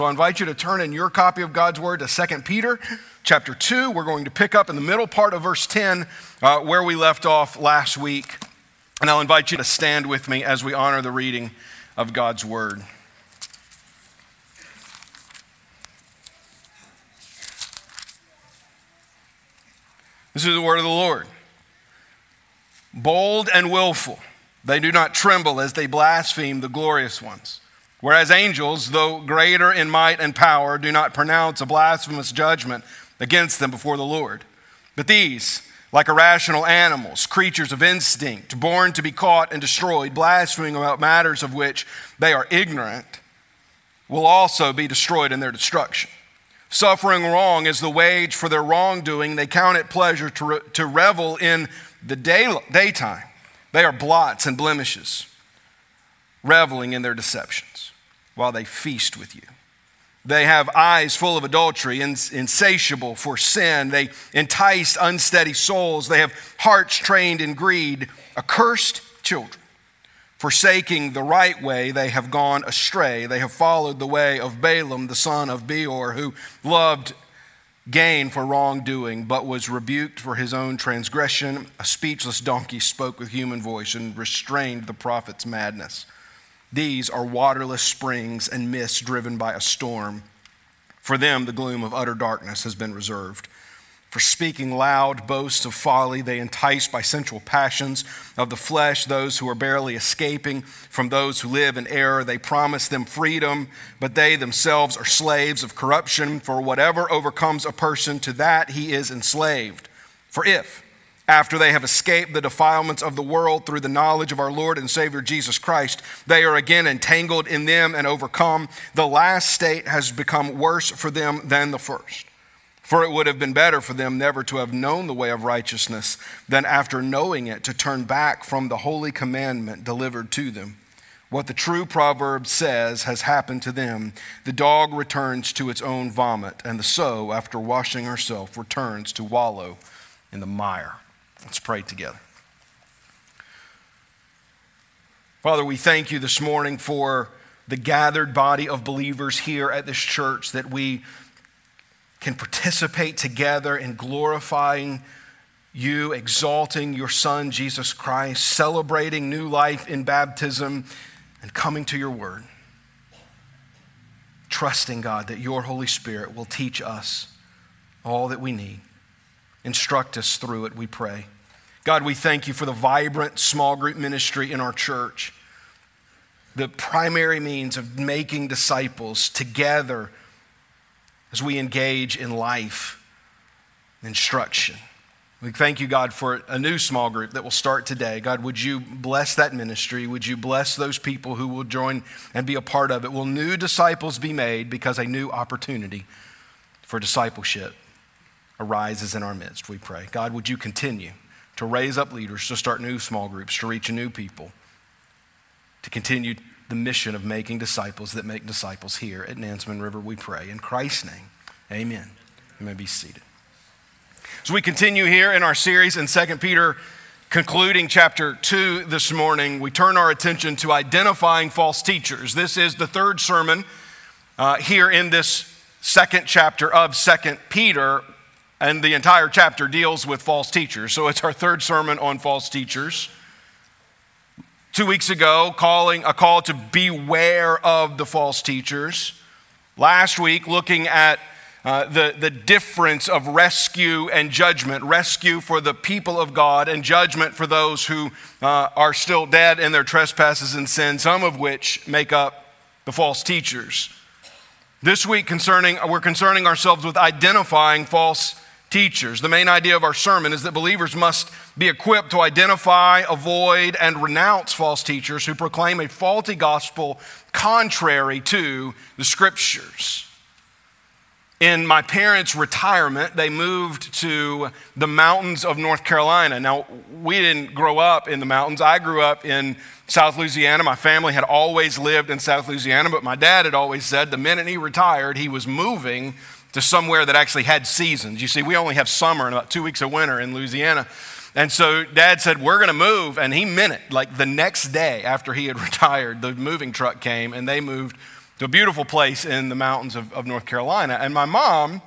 So I invite you to turn in your copy of God's Word to 2 Peter chapter 2. We're going to pick up in the middle part of verse 10 uh, where we left off last week. And I'll invite you to stand with me as we honor the reading of God's Word. This is the word of the Lord. Bold and willful, they do not tremble as they blaspheme the glorious ones. Whereas angels, though greater in might and power, do not pronounce a blasphemous judgment against them before the Lord. But these, like irrational animals, creatures of instinct, born to be caught and destroyed, blaspheming about matters of which they are ignorant, will also be destroyed in their destruction. Suffering wrong is the wage for their wrongdoing. They count it pleasure to, re- to revel in the day- daytime. They are blots and blemishes, reveling in their deceptions while they feast with you. They have eyes full of adultery, insatiable for sin. They entice unsteady souls. They have hearts trained in greed, accursed children. Forsaking the right way, they have gone astray. They have followed the way of Balaam, the son of Beor, who loved gain for wrongdoing, but was rebuked for his own transgression. A speechless donkey spoke with human voice and restrained the prophet's madness. These are waterless springs and mists driven by a storm. For them, the gloom of utter darkness has been reserved. For speaking loud boasts of folly, they entice by sensual passions of the flesh those who are barely escaping from those who live in error. They promise them freedom, but they themselves are slaves of corruption. For whatever overcomes a person, to that he is enslaved. For if, after they have escaped the defilements of the world through the knowledge of our Lord and Savior Jesus Christ, they are again entangled in them and overcome. The last state has become worse for them than the first. For it would have been better for them never to have known the way of righteousness than after knowing it to turn back from the holy commandment delivered to them. What the true proverb says has happened to them. The dog returns to its own vomit, and the sow, after washing herself, returns to wallow in the mire. Let's pray together. Father, we thank you this morning for the gathered body of believers here at this church that we can participate together in glorifying you, exalting your Son, Jesus Christ, celebrating new life in baptism, and coming to your word. Trusting, God, that your Holy Spirit will teach us all that we need. Instruct us through it, we pray. God, we thank you for the vibrant small group ministry in our church, the primary means of making disciples together as we engage in life instruction. We thank you, God, for a new small group that will start today. God, would you bless that ministry? Would you bless those people who will join and be a part of it? Will new disciples be made because a new opportunity for discipleship arises in our midst, we pray. God, would you continue to raise up leaders, to start new small groups, to reach new people, to continue the mission of making disciples that make disciples here at Nansemond River, we pray. In Christ's name, amen. You may be seated. As we continue here in our series in 2 Peter, concluding chapter 2 this morning, we turn our attention to identifying false teachers. This is the third sermon uh, here in this second chapter of 2 Peter, and the entire chapter deals with false teachers. So it's our third sermon on false teachers. Two weeks ago, calling a call to beware of the false teachers. Last week, looking at uh, the, the difference of rescue and judgment rescue for the people of God, and judgment for those who uh, are still dead in their trespasses and sins, some of which make up the false teachers. This week, concerning, we're concerning ourselves with identifying false teachers. The main idea of our sermon is that believers must be equipped to identify, avoid, and renounce false teachers who proclaim a faulty gospel contrary to the scriptures. In my parents' retirement, they moved to the mountains of North Carolina. Now, we didn't grow up in the mountains. I grew up in South Louisiana. My family had always lived in South Louisiana, but my dad had always said the minute he retired, he was moving to somewhere that actually had seasons. You see, we only have summer and about two weeks of winter in Louisiana. And so dad said, We're going to move. And he meant it. Like the next day after he had retired, the moving truck came and they moved to a beautiful place in the mountains of, of North Carolina. And my mom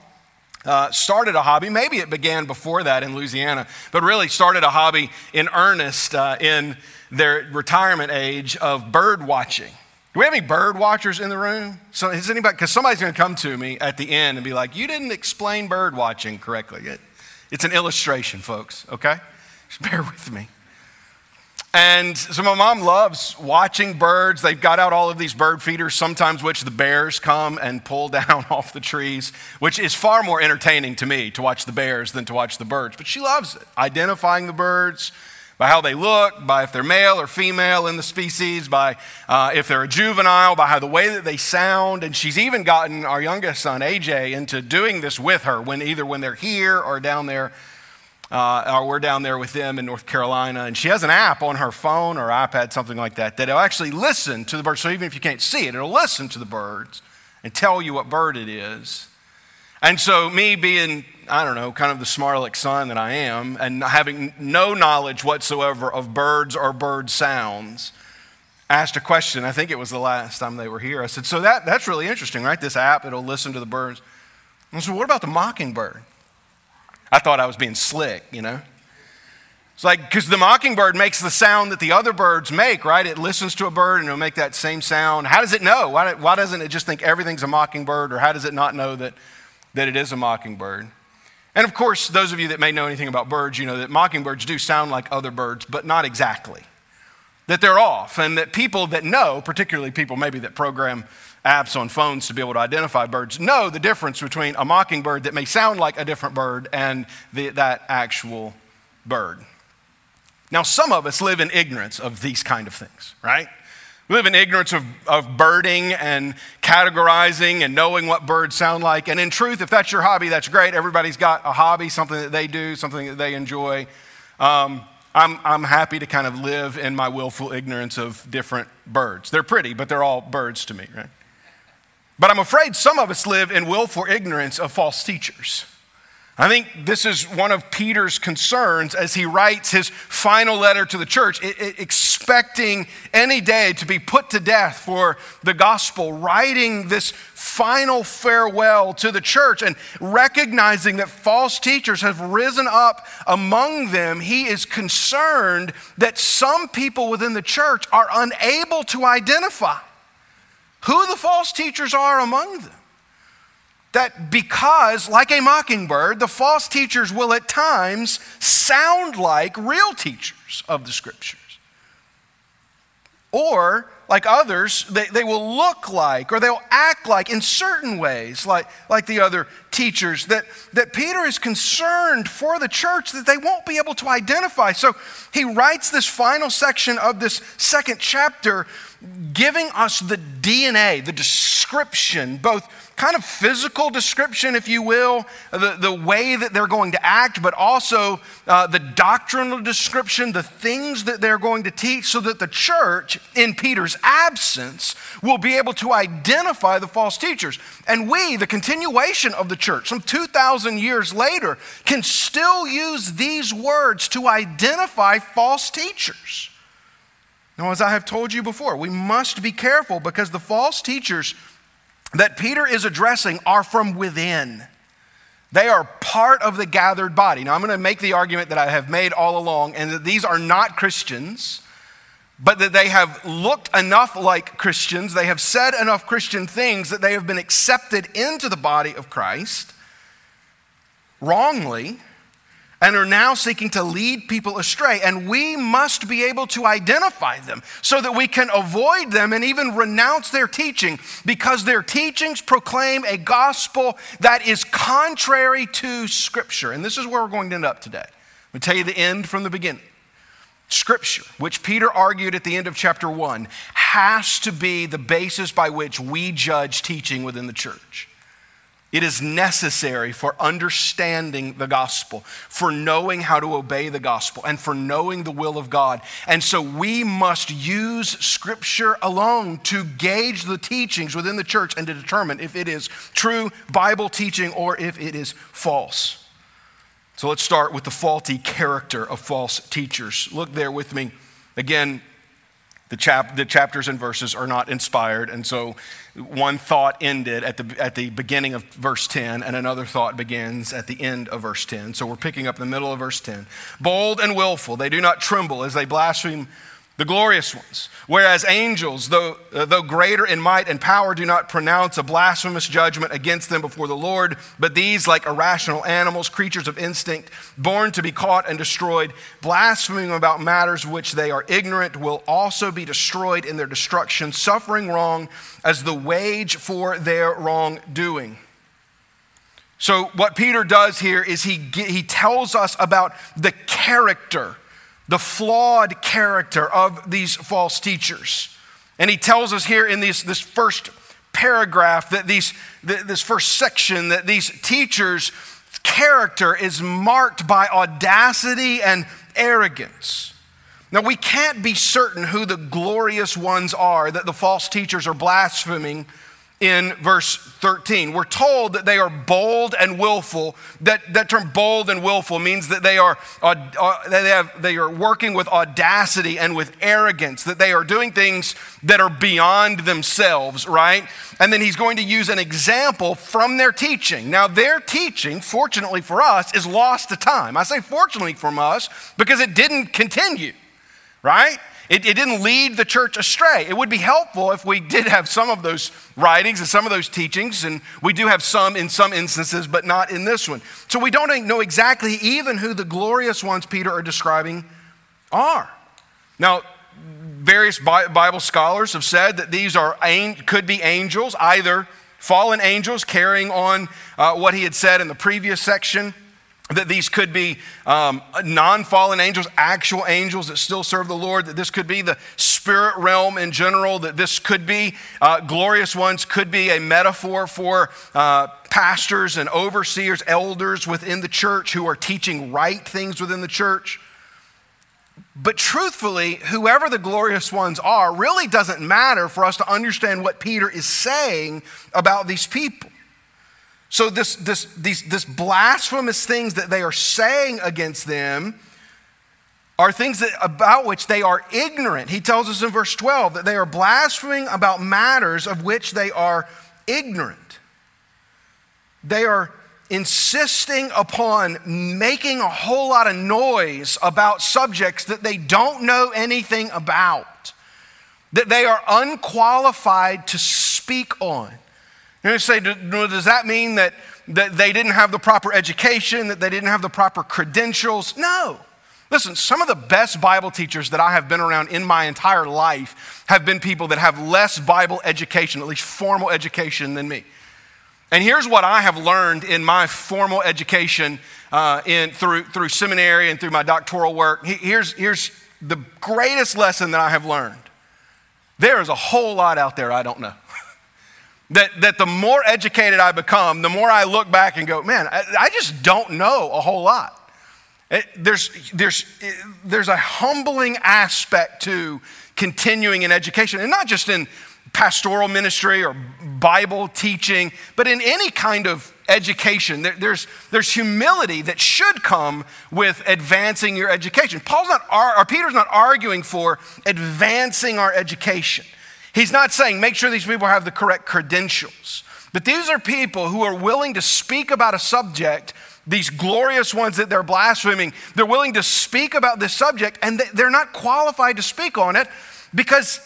uh, started a hobby. Maybe it began before that in Louisiana, but really started a hobby in earnest uh, in their retirement age of bird watching. Do we have any bird watchers in the room? So is anybody? Because somebody's going to come to me at the end and be like, "You didn't explain bird watching correctly." It, it's an illustration, folks. Okay, just bear with me. And so my mom loves watching birds. They've got out all of these bird feeders, sometimes which the bears come and pull down off the trees, which is far more entertaining to me to watch the bears than to watch the birds. But she loves it, identifying the birds by how they look, by if they're male or female in the species, by uh, if they're a juvenile, by how the way that they sound. And she's even gotten our youngest son, AJ, into doing this with her when either when they're here or down there uh, or we're down there with them in North Carolina, and she has an app on her phone or iPad, something like that, that'll actually listen to the birds. So even if you can't see it, it'll listen to the birds and tell you what bird it is. And so, me being, I don't know, kind of the smart aleck son that I am, and having no knowledge whatsoever of birds or bird sounds, asked a question. I think it was the last time they were here. I said, So that, that's really interesting, right? This app, it'll listen to the birds. I said, What about the mockingbird? I thought I was being slick, you know? It's like, because the mockingbird makes the sound that the other birds make, right? It listens to a bird and it'll make that same sound. How does it know? Why, why doesn't it just think everything's a mockingbird, or how does it not know that, that it is a mockingbird? And of course, those of you that may know anything about birds, you know that mockingbirds do sound like other birds, but not exactly. That they're off, and that people that know, particularly people maybe that program apps on phones to be able to identify birds know the difference between a mockingbird that may sound like a different bird and the, that actual bird. Now, some of us live in ignorance of these kind of things, right? We live in ignorance of, of birding and categorizing and knowing what birds sound like. And in truth, if that's your hobby, that's great. Everybody's got a hobby, something that they do, something that they enjoy. Um, I'm, I'm happy to kind of live in my willful ignorance of different birds. They're pretty, but they're all birds to me, right? But I'm afraid some of us live in willful ignorance of false teachers. I think this is one of Peter's concerns as he writes his final letter to the church, expecting any day to be put to death for the gospel, writing this final farewell to the church and recognizing that false teachers have risen up among them. He is concerned that some people within the church are unable to identify who the false teachers are among them. That because, like a mockingbird, the false teachers will at times sound like real teachers of the scriptures. Or, like others, they, they will look like or they'll act like in certain ways, like, like the other teachers, that, that Peter is concerned for the church that they won't be able to identify. So he writes this final section of this second chapter giving us the DNA, the description, both kind of physical description, if you will, the, the way that they're going to act, but also uh, the doctrinal description, the things that they're going to teach, so that the church, in Peter's absence, will be able to identify the false teachers. And we, the continuation of the church, some 2,000 years later, can still use these words to identify false teachers. Now, as I have told you before, we must be careful because the false teachers that Peter is addressing are from within. They are part of the gathered body. Now, I'm going to make the argument that I have made all along, and that these are not Christians, but that they have looked enough like Christians, they have said enough Christian things that they have been accepted into the body of Christ wrongly and are now seeking to lead people astray. And we must be able to identify them so that we can avoid them and even renounce their teaching because their teachings proclaim a gospel that is contrary to Scripture. And this is where we're going to end up today. I'm going to tell you the end from the beginning. Scripture, which Peter argued at the end of chapter 1, has to be the basis by which we judge teaching within the church. It is necessary for understanding the gospel, for knowing how to obey the gospel, and for knowing the will of God. And so we must use scripture alone to gauge the teachings within the church and to determine if it is true Bible teaching or if it is false. So let's start with the faulty character of false teachers. Look there with me again The, chap, the chapters and verses are not inspired, and so one thought ended at the, at the beginning of verse 10, and another thought begins at the end of verse 10. So we're picking up in the middle of verse 10. Bold and willful, they do not tremble as they blaspheme the glorious ones. Whereas angels, though, uh, though greater in might and power, do not pronounce a blasphemous judgment against them before the Lord, but these, like irrational animals, creatures of instinct, born to be caught and destroyed, blaspheming about matters which they are ignorant, will also be destroyed in their destruction, suffering wrong as the wage for their wrongdoing. So, what Peter does here is he, he tells us about the character the flawed character of these false teachers. And he tells us here in this, this first paragraph, that these, this first section, that these teachers' character is marked by audacity and arrogance. Now, we can't be certain who the glorious ones are that the false teachers are blaspheming in verse 13. We're told that they are bold and willful. That, that term bold and willful means that they are, uh, they, have, they are working with audacity and with arrogance, that they are doing things that are beyond themselves, right? And then he's going to use an example from their teaching. Now, their teaching, fortunately for us, is lost to time. I say fortunately for us because it didn't continue, right? It, it, didn't lead the church astray. It would be helpful if we did have some of those writings and some of those teachings, and we do have some in some instances, but not in this one. So we don't know exactly even who the glorious ones Peter are describing are. Now, various Bible scholars have said that these are could be angels, either fallen angels carrying on uh, what he had said in the previous section that these could be um, non fallen angels, actual angels that still serve the Lord, that this could be the spirit realm in general, that this could be uh, glorious ones, could be a metaphor for uh, pastors and overseers, elders within the church who are teaching right things within the church. But truthfully, whoever the glorious ones are really doesn't matter for us to understand what Peter is saying about these people. So, this, this, these, this blasphemous things that they are saying against them are things that, about which they are ignorant. He tells us in verse 12 that they are blaspheming about matters of which they are ignorant. They are insisting upon making a whole lot of noise about subjects that they don't know anything about, that they are unqualified to speak on. You say, does that mean that, that they didn't have the proper education, that they didn't have the proper credentials? No. Listen, some of the best Bible teachers that I have been around in my entire life have been people that have less Bible education, at least formal education, than me. And here's what I have learned in my formal education uh, in, through, through seminary and through my doctoral work. Here's, here's the greatest lesson that I have learned there is a whole lot out there I don't know. That, that the more educated I become, the more I look back and go, man, I, I just don't know a whole lot. It, there's, there's, there's a humbling aspect to continuing in education, and not just in pastoral ministry or Bible teaching, but in any kind of education. There, there's, there's humility that should come with advancing your education. Paul's not, or Peter's not arguing for advancing our education. He's not saying make sure these people have the correct credentials, but these are people who are willing to speak about a subject, these glorious ones that they're blaspheming. They're willing to speak about this subject, and they're not qualified to speak on it because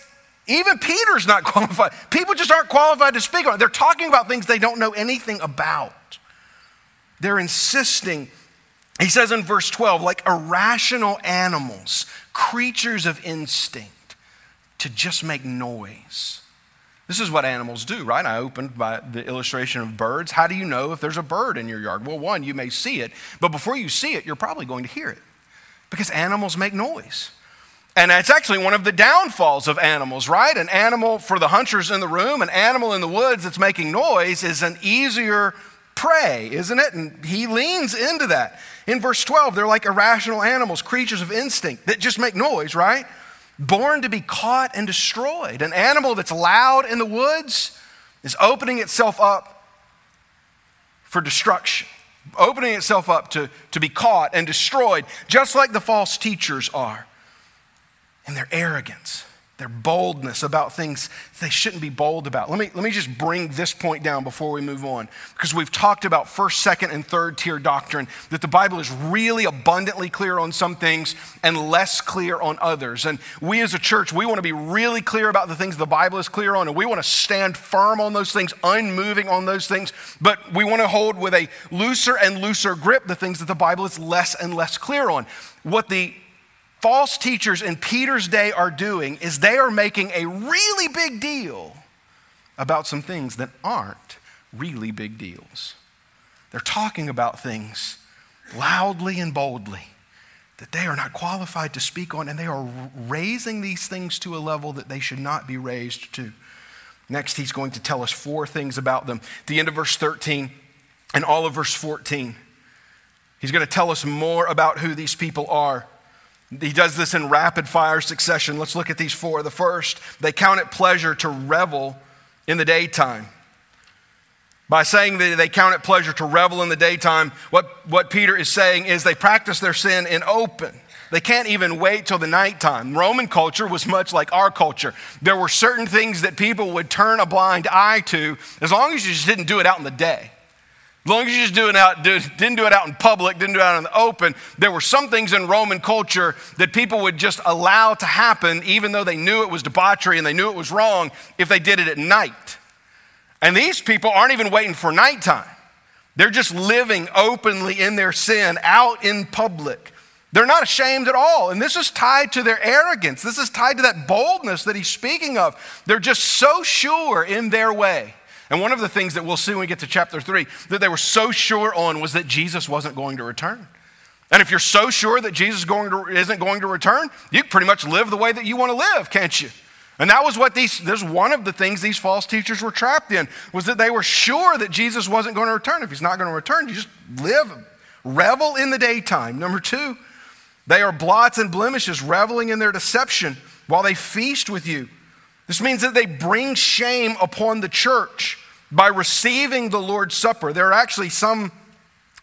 even Peter's not qualified. People just aren't qualified to speak on it. They're talking about things they don't know anything about. They're insisting, he says in verse 12, like irrational animals, creatures of instinct to just make noise. This is what animals do, right? I opened by the illustration of birds. How do you know if there's a bird in your yard? Well, one, you may see it, but before you see it, you're probably going to hear it because animals make noise. And it's actually one of the downfalls of animals, right? An animal for the hunters in the room, an animal in the woods that's making noise is an easier prey, isn't it? And he leans into that. In verse 12, they're like irrational animals, creatures of instinct that just make noise, right? Born to be caught and destroyed. An animal that's loud in the woods is opening itself up for destruction, opening itself up to, to be caught and destroyed, just like the false teachers are in their arrogance. Their boldness about things they shouldn't be bold about. Let me, let me just bring this point down before we move on, because we've talked about first, second, and third tier doctrine, that the Bible is really abundantly clear on some things and less clear on others. And we as a church, we want to be really clear about the things the Bible is clear on, and we want to stand firm on those things, unmoving on those things, but we want to hold with a looser and looser grip the things that the Bible is less and less clear on. What the false teachers in Peter's day are doing is they are making a really big deal about some things that aren't really big deals. They're talking about things loudly and boldly that they are not qualified to speak on, and they are raising these things to a level that they should not be raised to. Next, he's going to tell us four things about them. The end of verse 13 and all of verse 14, he's going to tell us more about who these people are. He does this in rapid fire succession. Let's look at these four. The first, they count it pleasure to revel in the daytime. By saying that they count it pleasure to revel in the daytime, what, what Peter is saying is they practice their sin in open. They can't even wait till the nighttime. Roman culture was much like our culture. There were certain things that people would turn a blind eye to as long as you just didn't do it out in the day. As long as you just do it out, do, didn't do it out in public, didn't do it out in the open, there were some things in Roman culture that people would just allow to happen, even though they knew it was debauchery and they knew it was wrong, if they did it at night. And these people aren't even waiting for nighttime. They're just living openly in their sin out in public. They're not ashamed at all. And this is tied to their arrogance. This is tied to that boldness that he's speaking of. They're just so sure in their way and one of the things that we'll see when we get to chapter three that they were so sure on was that Jesus wasn't going to return. And if you're so sure that Jesus going to, isn't going to return, you pretty much live the way that you want to live, can't you? And that was what these, this is one of the things these false teachers were trapped in, was that they were sure that Jesus wasn't going to return. If he's not going to return, you just live, revel in the daytime. Number two, they are blots and blemishes, reveling in their deception while they feast with you. This means that they bring shame upon the church by receiving the Lord's Supper. There are actually some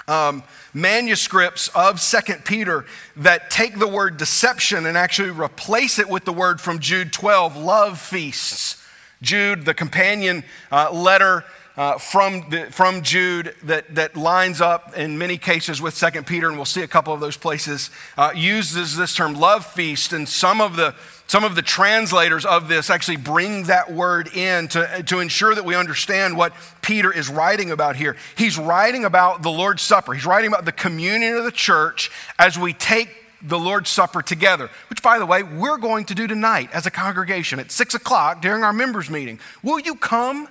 um, manuscripts of Second Peter that take the word deception and actually replace it with the word from Jude 12, love feasts. Jude, the companion uh, letter uh, from, the, from Jude that, that lines up in many cases with Second Peter, and we'll see a couple of those places, uh, uses this term love feast, and some of the some of the translators of this actually bring that word in to, to ensure that we understand what Peter is writing about here. He's writing about the Lord's Supper, he's writing about the communion of the church as we take the Lord's Supper together, which, by the way, we're going to do tonight as a congregation at six o'clock during our members' meeting. Will you come?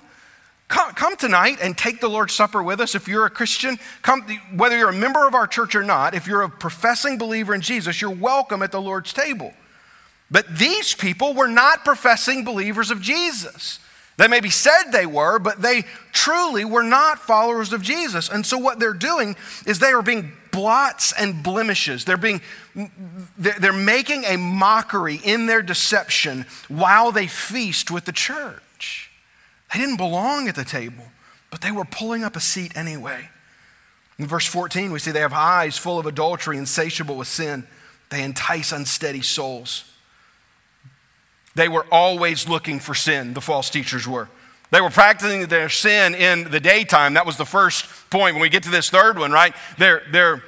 Come, come, tonight and take the Lord's Supper with us. If you're a Christian, come, whether you're a member of our church or not, if you're a professing believer in Jesus, you're welcome at the Lord's table. But these people were not professing believers of Jesus. They maybe said they were, but they truly were not followers of Jesus. And so what they're doing is they are being blots and blemishes. They're being they're making a mockery in their deception while they feast with the church. They didn't belong at the table, but they were pulling up a seat anyway. In verse 14, we see they have eyes full of adultery, insatiable with sin. They entice unsteady souls. They were always looking for sin, the false teachers were. They were practicing their sin in the daytime. That was the first point. When we get to this third one, right? They're, they're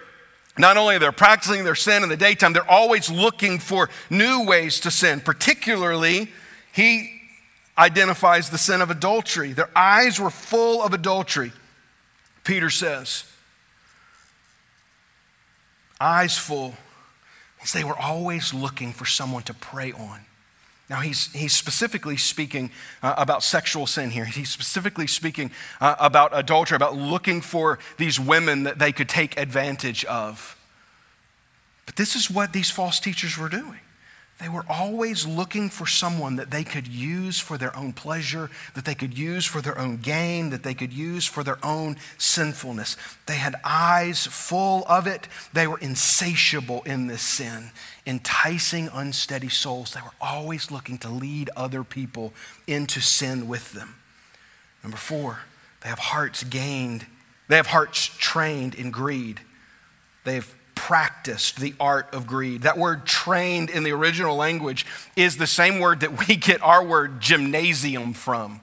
not only they're practicing their sin in the daytime, they're always looking for new ways to sin. Particularly, he identifies the sin of adultery. Their eyes were full of adultery. Peter says, eyes full. They were always looking for someone to prey on. Now, he's, he's specifically speaking uh, about sexual sin here. He's specifically speaking uh, about adultery, about looking for these women that they could take advantage of. But this is what these false teachers were doing. They were always looking for someone that they could use for their own pleasure, that they could use for their own gain, that they could use for their own sinfulness. They had eyes full of it. They were insatiable in this sin, enticing unsteady souls. They were always looking to lead other people into sin with them. Number four, they have hearts gained, they have hearts trained in greed. They have practiced the art of greed. That word trained in the original language is the same word that we get our word gymnasium from.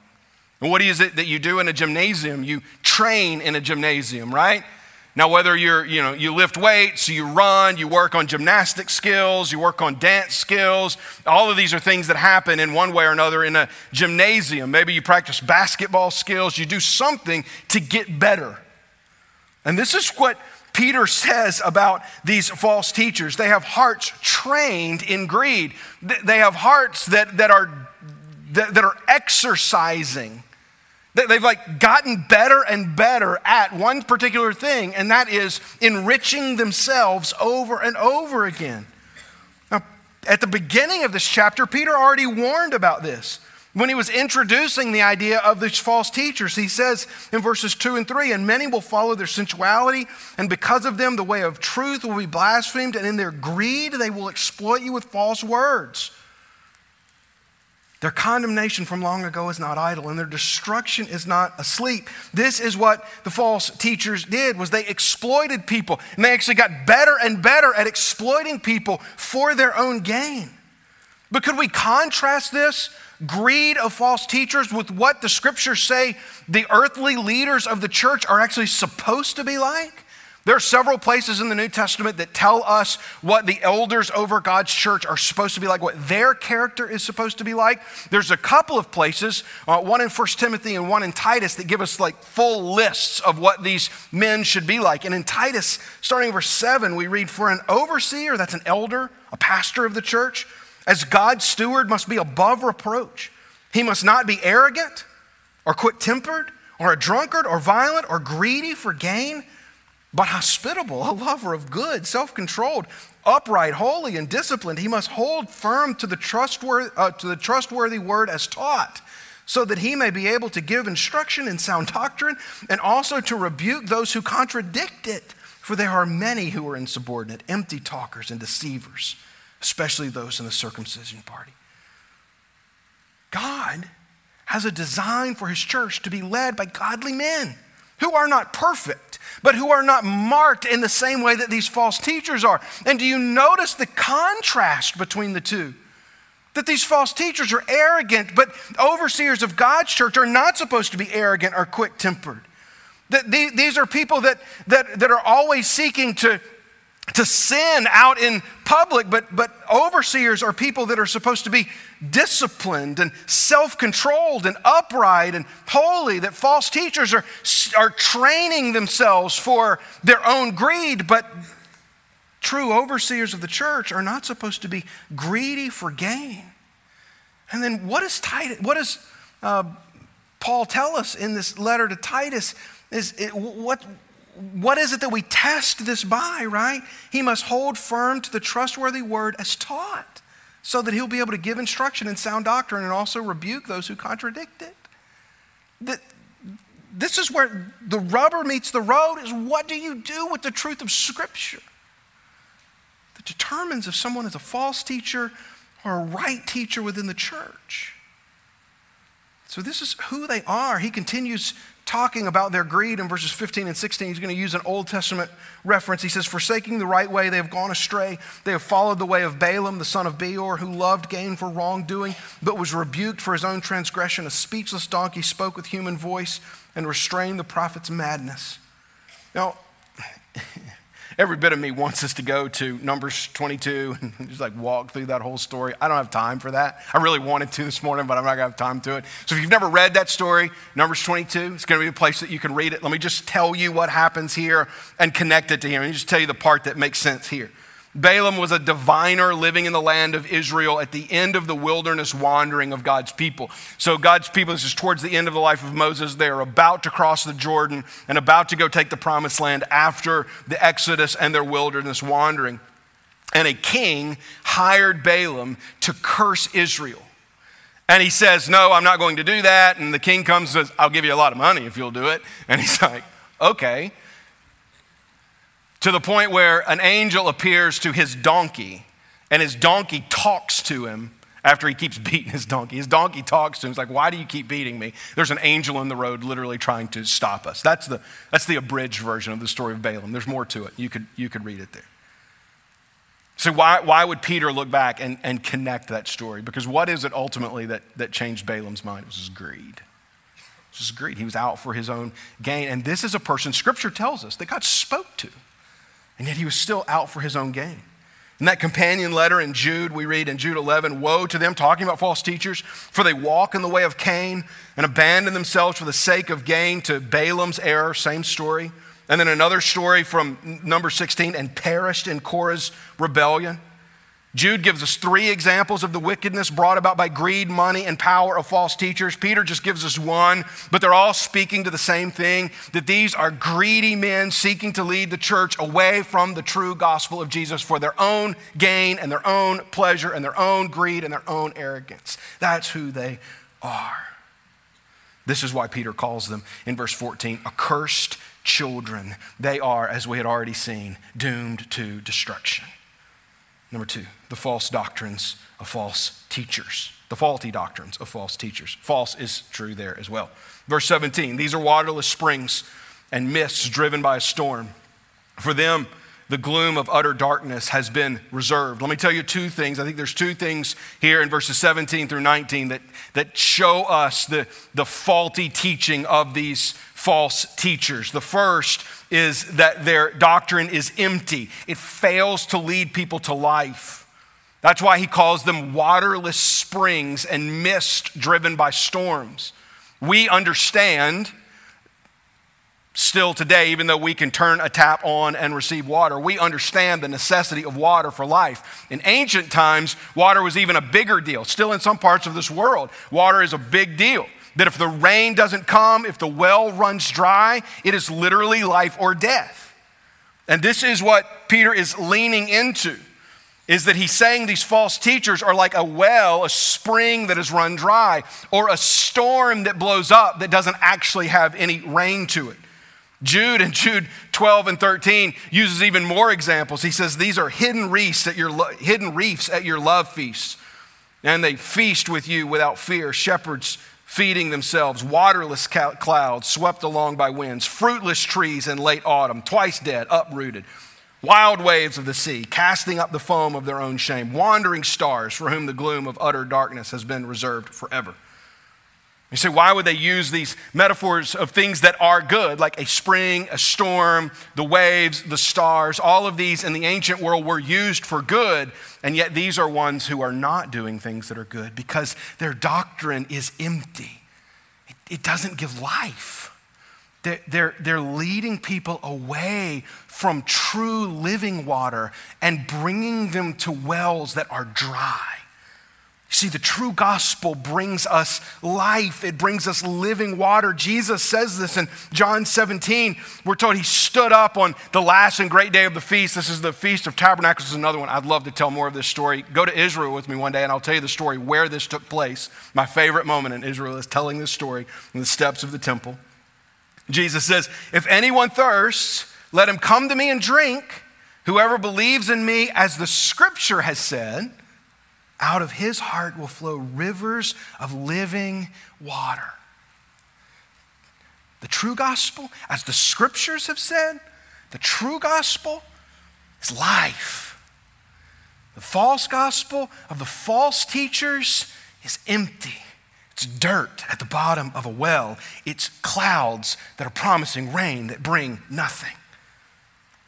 And what is it that you do in a gymnasium? You train in a gymnasium, right? Now, whether you're, you know, you lift weights, you run, you work on gymnastic skills, you work on dance skills, all of these are things that happen in one way or another in a gymnasium. Maybe you practice basketball skills, you do something to get better. And this is what Peter says about these false teachers. They have hearts trained in greed. They have hearts that, that, are, that, that are exercising They've like gotten better and better at one particular thing, and that is enriching themselves over and over again. Now, at the beginning of this chapter, Peter already warned about this. When he was introducing the idea of these false teachers, he says in verses 2 and 3 And many will follow their sensuality, and because of them, the way of truth will be blasphemed, and in their greed, they will exploit you with false words. Their condemnation from long ago is not idle, and their destruction is not asleep. This is what the false teachers did was they exploited people, and they actually got better and better at exploiting people for their own gain. But could we contrast this greed of false teachers with what the scriptures say the earthly leaders of the church are actually supposed to be like? There are several places in the New Testament that tell us what the elders over God's church are supposed to be like, what their character is supposed to be like. There's a couple of places, uh, one in 1 Timothy and one in Titus, that give us like full lists of what these men should be like. And in Titus, starting in verse 7, we read, For an overseer, that's an elder, a pastor of the church, as God's steward, must be above reproach. He must not be arrogant or quick tempered or a drunkard or violent or greedy for gain but hospitable, a lover of good, self controlled, upright, holy, and disciplined. He must hold firm to the, trustworthy, uh, to the trustworthy word as taught, so that he may be able to give instruction in sound doctrine and also to rebuke those who contradict it. For there are many who are insubordinate, empty talkers, and deceivers, especially those in the circumcision party. God has a design for his church to be led by godly men who are not perfect but who are not marked in the same way that these false teachers are. And do you notice the contrast between the two? That these false teachers are arrogant, but overseers of God's church are not supposed to be arrogant or quick tempered. That these are people that, that, that are always seeking to, to sin out in public, but, but overseers are people that are supposed to be disciplined and self controlled and upright and holy. That false teachers are, are training themselves for their own greed, but true overseers of the church are not supposed to be greedy for gain. And then what does Titus, what does uh, Paul tell us in this letter to Titus? Is it, what, what is it that we test this by, right? He must hold firm to the trustworthy word as taught, so that he'll be able to give instruction in sound doctrine and also rebuke those who contradict it. That this is where the rubber meets the road is what do you do with the truth of Scripture? That determines if someone is a false teacher or a right teacher within the church. So, this is who they are. He continues talking about their greed in verses 15 and 16. He's going to use an Old Testament reference. He says, Forsaking the right way, they have gone astray. They have followed the way of Balaam, the son of Beor, who loved gain for wrongdoing, but was rebuked for his own transgression. A speechless donkey spoke with human voice and restrained the prophet's madness. Now, Every bit of me wants us to go to Numbers 22 and just like walk through that whole story. I don't have time for that. I really wanted to this morning, but I'm not going to have time to it. So if you've never read that story, Numbers 22, it's going to be a place that you can read it. Let me just tell you what happens here and connect it to here. And just tell you the part that makes sense here. Balaam was a diviner living in the land of Israel at the end of the wilderness wandering of God's people. So, God's people, this is towards the end of the life of Moses. They are about to cross the Jordan and about to go take the promised land after the Exodus and their wilderness wandering. And a king hired Balaam to curse Israel. And he says, No, I'm not going to do that. And the king comes and says, I'll give you a lot of money if you'll do it. And he's like, Okay to the point where an angel appears to his donkey, and his donkey talks to him after he keeps beating his donkey. His donkey talks to him. He's like, Why do you keep beating me? There's an angel in the road literally trying to stop us. That's the, that's the abridged version of the story of Balaam. There's more to it. You could, you could read it there. So, why, why would Peter look back and, and connect that story? Because what is it ultimately that, that changed Balaam's mind? It was his greed. It was his greed. He was out for his own gain. And this is a person, Scripture tells us, that God spoke to. And yet he was still out for his own gain. In that companion letter in Jude, we read in Jude 11, Woe to them, talking about false teachers, for they walk in the way of Cain and abandon themselves for the sake of gain to Balaam's error, same story. And then another story from number 16, and perished in Korah's rebellion. Jude gives us three examples of the wickedness brought about by greed, money, and power of false teachers. Peter just gives us one, but they're all speaking to the same thing that these are greedy men seeking to lead the church away from the true gospel of Jesus for their own gain and their own pleasure and their own greed and their own arrogance. That's who they are. This is why Peter calls them in verse 14 accursed children. They are, as we had already seen, doomed to destruction. Number two, the false doctrines of false teachers. The faulty doctrines of false teachers. False is true there as well. Verse 17 These are waterless springs and mists driven by a storm. For them, the gloom of utter darkness has been reserved. Let me tell you two things. I think there's two things here in verses 17 through 19 that, that show us the, the faulty teaching of these false teachers. The first is that their doctrine is empty, it fails to lead people to life. That's why he calls them waterless springs and mist driven by storms. We understand still today, even though we can turn a tap on and receive water, we understand the necessity of water for life. In ancient times, water was even a bigger deal. Still, in some parts of this world, water is a big deal. That if the rain doesn't come, if the well runs dry, it is literally life or death. And this is what Peter is leaning into is that he's saying these false teachers are like a well, a spring that has run dry, or a storm that blows up that doesn't actually have any rain to it. Jude in Jude 12 and 13 uses even more examples. He says these are hidden reefs at your hidden reefs at your love feasts. And they feast with you without fear, shepherds feeding themselves, waterless clouds swept along by winds, fruitless trees in late autumn, twice dead, uprooted, wild waves of the sea, casting up the foam of their own shame, wandering stars for whom the gloom of utter darkness has been reserved forever. You say, why would they use these metaphors of things that are good, like a spring, a storm, the waves, the stars? All of these in the ancient world were used for good, and yet these are ones who are not doing things that are good because their doctrine is empty. It, it doesn't give life. They're, they're, they're leading people away from true living water and bringing them to wells that are dry. See, the true gospel brings us life. It brings us living water. Jesus says this in John 17. We're told he stood up on the last and great day of the feast. This is the Feast of Tabernacles, is another one. I'd love to tell more of this story. Go to Israel with me one day, and I'll tell you the story where this took place. My favorite moment in Israel is telling this story in the steps of the temple. Jesus says, If anyone thirsts, let him come to me and drink. Whoever believes in me, as the scripture has said, out of his heart will flow rivers of living water. The true gospel, as the scriptures have said, the true gospel is life. The false gospel of the false teachers is empty. It's dirt at the bottom of a well. It's clouds that are promising rain that bring nothing.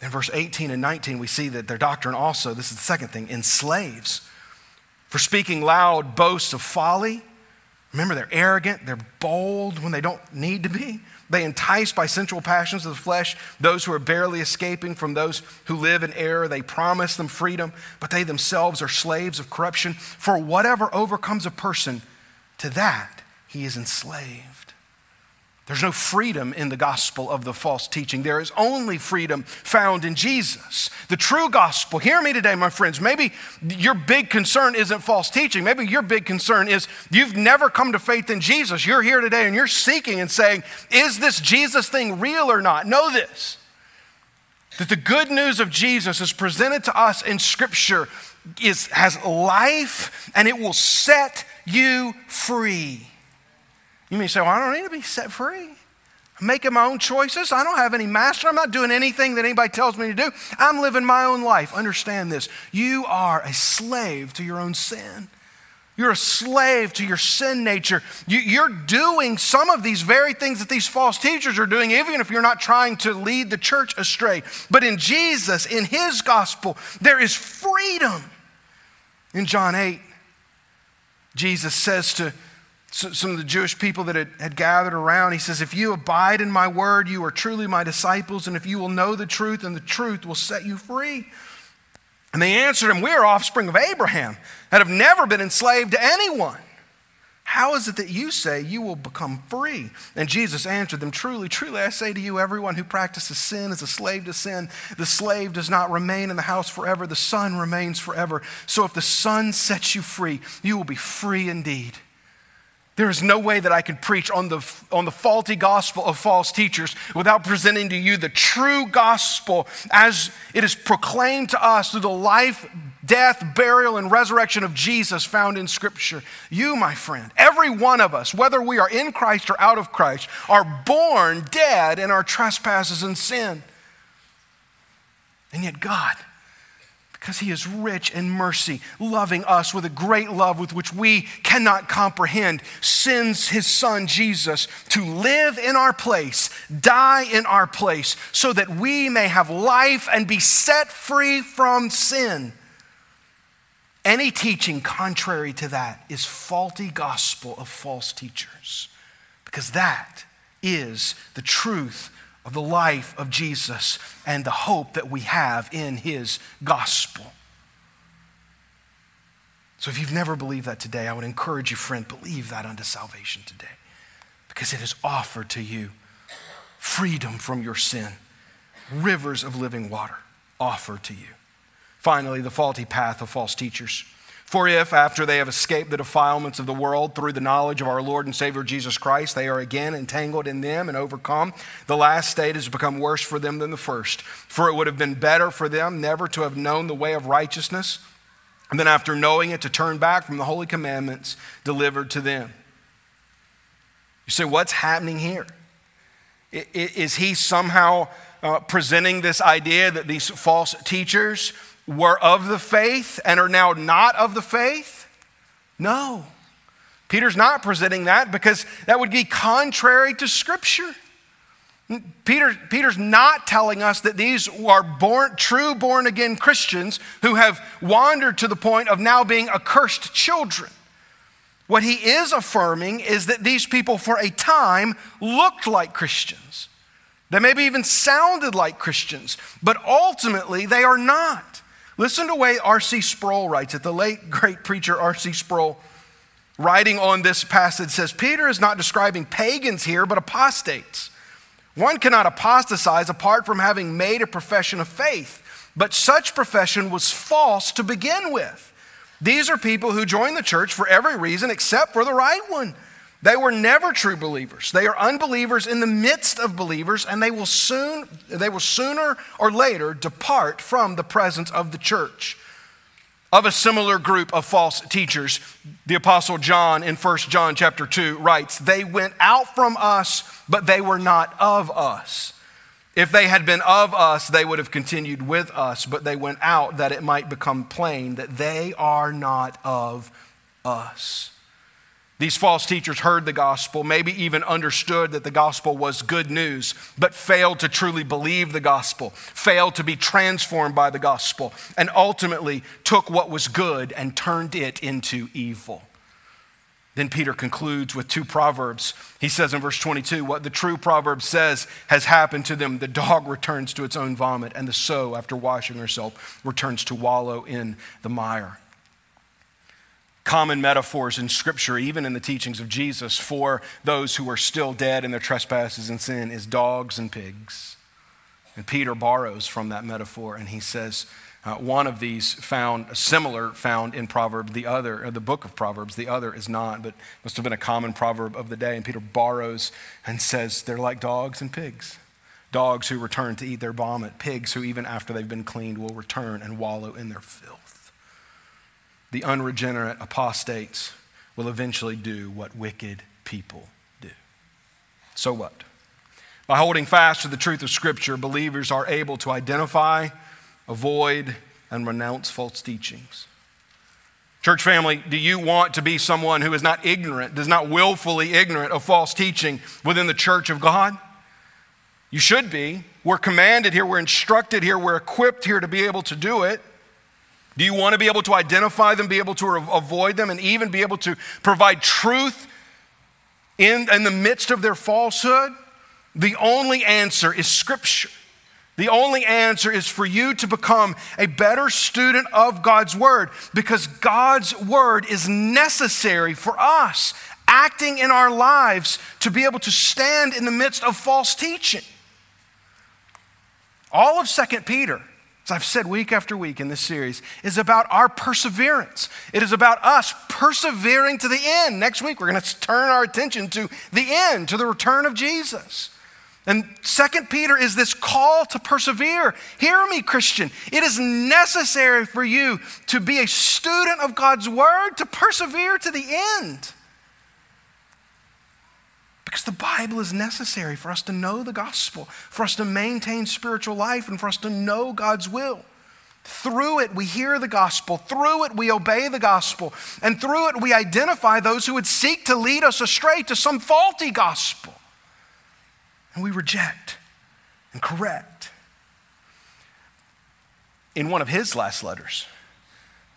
In verse 18 and 19, we see that their doctrine also, this is the second thing, enslaves for speaking loud boasts of folly. Remember, they're arrogant, they're bold when they don't need to be. They entice by sensual passions of the flesh those who are barely escaping from those who live in error. They promise them freedom, but they themselves are slaves of corruption. For whatever overcomes a person, to that he is enslaved. There's no freedom in the gospel of the false teaching. There is only freedom found in Jesus. The true gospel, hear me today, my friends. Maybe your big concern isn't false teaching. Maybe your big concern is you've never come to faith in Jesus. You're here today and you're seeking and saying, is this Jesus thing real or not? Know this that the good news of Jesus is presented to us in Scripture is, has life and it will set you free. You may say, Well, I don't need to be set free. I'm making my own choices. I don't have any master. I'm not doing anything that anybody tells me to do. I'm living my own life. Understand this. You are a slave to your own sin. You're a slave to your sin nature. You, are doing some of these very things that these false teachers are doing, even if you're not trying to lead the church astray. But in Jesus, in His gospel, there is freedom. In John 8, Jesus says to some of the Jewish people that had, gathered around, He says, If you abide in my word, you are truly my disciples, and if you will know the truth, and the truth will set you free. And they answered him, We are offspring of Abraham and have never been enslaved to anyone. How is it that you say you will become free? And Jesus answered them, Truly, truly, I say to you, everyone who practices sin is a slave to sin. The slave does not remain in the house forever, the son remains forever. So if the son sets you free, you will be free indeed. There is no way that I can preach on the, on the faulty gospel of false teachers without presenting to you the true gospel as it is proclaimed to us through the life, death, burial, and resurrection of Jesus found in Scripture. You, my friend, every one of us, whether we are in Christ or out of Christ, are born dead in our trespasses and sin. And yet, God, because he is rich in mercy, loving us with a great love with which we cannot comprehend, sends his son Jesus to live in our place, die in our place, so that we may have life and be set free from sin. Any teaching contrary to that is faulty gospel of false teachers, because that is the truth of the life of Jesus and the hope that we have in his gospel. So if you've never believed that today, I would encourage you, friend, believe that unto salvation today because it is offered to you freedom from your sin, rivers of living water offered to you. Finally, the faulty path of false teachers. For if, after they have escaped the defilements of the world through the knowledge of our Lord and Savior Jesus Christ, they are again entangled in them and overcome, the last state has become worse for them than the first. For it would have been better for them never to have known the way of righteousness, and then after knowing it, to turn back from the holy commandments delivered to them. You say, what's happening here? Is he somehow uh, presenting this idea that these false teachers were of the faith and are now not of the faith? No. Peter's not presenting that because that would be contrary to Scripture. Peter, Peter's not telling us that these are born, true born again Christians who have wandered to the point of now being accursed children. What he is affirming is that these people, for a time, looked like Christians. They maybe even sounded like Christians, but ultimately they are not. Listen to the way R.C. Sproul writes it. The late great preacher R.C. Sproul, writing on this passage, says Peter is not describing pagans here, but apostates. One cannot apostatize apart from having made a profession of faith, but such profession was false to begin with. These are people who join the church for every reason except for the right one. They were never true believers. They are unbelievers in the midst of believers, and they will soon, they will sooner or later depart from the presence of the church. Of a similar group of false teachers, the apostle John in 1 John chapter 2 writes, They went out from us, but they were not of us. If they had been of us, they would have continued with us, but they went out that it might become plain that they are not of us. These false teachers heard the gospel, maybe even understood that the gospel was good news, but failed to truly believe the gospel, failed to be transformed by the gospel, and ultimately took what was good and turned it into evil. Then Peter concludes with two proverbs. He says in verse 22 what the true proverb says has happened to them. The dog returns to its own vomit, and the sow, after washing herself, returns to wallow in the mire common metaphors in Scripture, even in the teachings of Jesus, for those who are still dead in their trespasses and sin is dogs and pigs. And Peter borrows from that metaphor and he says, uh, one of these found, similar found in Proverbs, the other, the book of Proverbs, the other is not, but must have been a common proverb of the day. And Peter borrows and says, they're like dogs and pigs. Dogs who return to eat their vomit, pigs who, even after they've been cleaned, will return and wallow in their filth the unregenerate apostates will eventually do what wicked people do. So what? By holding fast to the truth of Scripture, believers are able to identify, avoid, and renounce false teachings. Church family, do you want to be someone who is not ignorant, does not willfully ignorant of false teaching within the church of God? You should be. We're commanded here, we're instructed here, we're equipped here to be able to do it. Do you want to be able to identify them, be able to avoid them, and even be able to provide truth in, in the midst of their falsehood? The only answer is Scripture. The only answer is for you to become a better student of God's Word because God's Word is necessary for us acting in our lives to be able to stand in the midst of false teaching. All of 2 Peter, as I've said week after week in this series, is about our perseverance. It is about us persevering to the end. Next week, we're going to turn our attention to the end, to the return of Jesus. And Second Peter is this call to persevere. Hear me, Christian. It is necessary for you to be a student of God's word, to persevere to the end. Because the Bible is necessary for us to know the gospel, for us to maintain spiritual life, and for us to know God's will. Through it, we hear the gospel. Through it, we obey the gospel. And through it, we identify those who would seek to lead us astray to some faulty gospel and we reject and correct. In one of his last letters,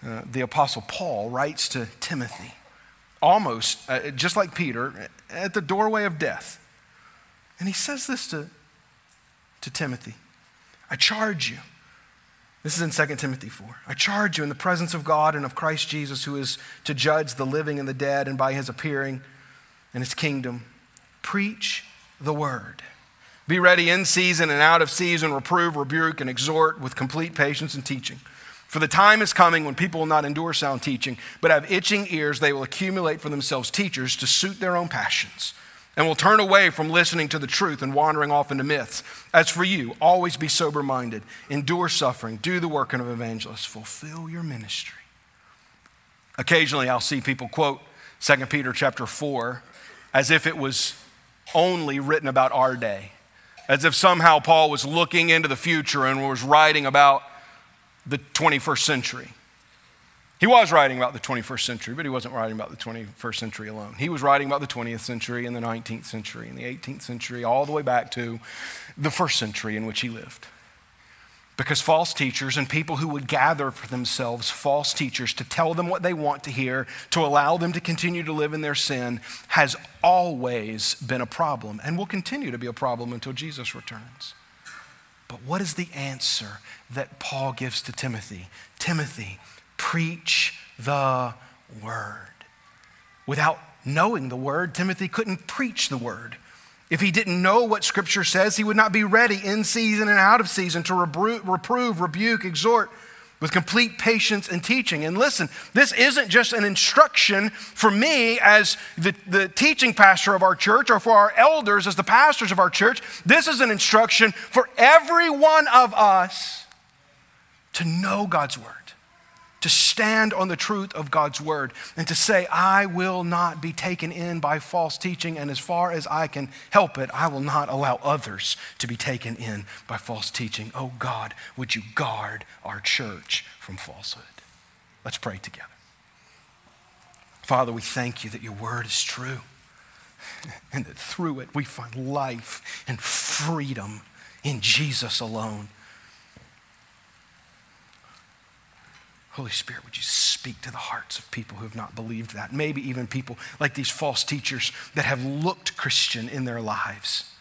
uh, the Apostle Paul writes to Timothy, almost uh, just like Peter, at the doorway of death. And he says this to, to Timothy I charge you. This is in 2 Timothy 4. I charge you in the presence of God and of Christ Jesus, who is to judge the living and the dead, and by his appearing and his kingdom, preach the word. Be ready in season and out of season, reprove, rebuke, and exhort with complete patience and teaching. For the time is coming when people will not endure sound teaching, but have itching ears. They will accumulate for themselves teachers to suit their own passions, and will turn away from listening to the truth and wandering off into myths. As for you, always be sober minded, endure suffering, do the work of an evangelist, fulfill your ministry. Occasionally, I'll see people quote 2 Peter chapter 4 as if it was only written about our day, as if somehow Paul was looking into the future and was writing about the 21st century. He was writing about the 21st century, but he wasn't writing about the 21st century alone. He was writing about the 20th century and the 19th century and the 18th century, all the way back to the first century in which he lived. Because false teachers and people who would gather for themselves false teachers to tell them what they want to hear, to allow them to continue to live in their sin, has always been a problem and will continue to be a problem until Jesus returns. But what is the answer that Paul gives to Timothy? Timothy, preach the word. Without knowing the word, Timothy couldn't preach the word. If he didn't know what Scripture says, he would not be ready in season and out of season to reprove, rebuke, exhort with complete patience and teaching. And listen, this isn't just an instruction for me as the, the teaching pastor of our church or for our elders as the pastors of our church. This is an instruction for every one of us to know God's Word to stand on the truth of God's word and to say, I will not be taken in by false teaching, and as far as I can help it, I will not allow others to be taken in by false teaching. Oh God, would you guard our church from falsehood? Let's pray together. Father, we thank you that your word is true and that through it we find life and freedom in Jesus alone. Holy Spirit, would you speak to the hearts of people who have not believed that? Maybe even people like these false teachers that have looked Christian in their lives,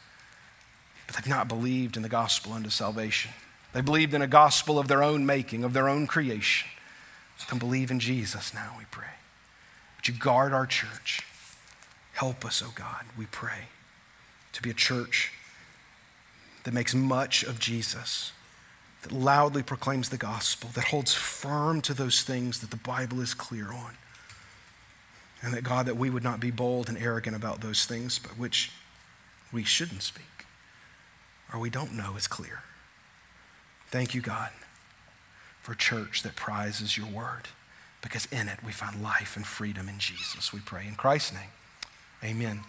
but they've not believed in the gospel unto salvation. They believed in a gospel of their own making, of their own creation. Come believe in Jesus now, we pray. Would you guard our church? Help us, oh God, we pray, to be a church that makes much of Jesus that loudly proclaims the gospel, that holds firm to those things that the Bible is clear on. And that, God, that we would not be bold and arrogant about those things, but which we shouldn't speak or we don't know is clear. Thank you, God, for church that prizes your word, because in it we find life and freedom in Jesus. We pray in Christ's name. Amen.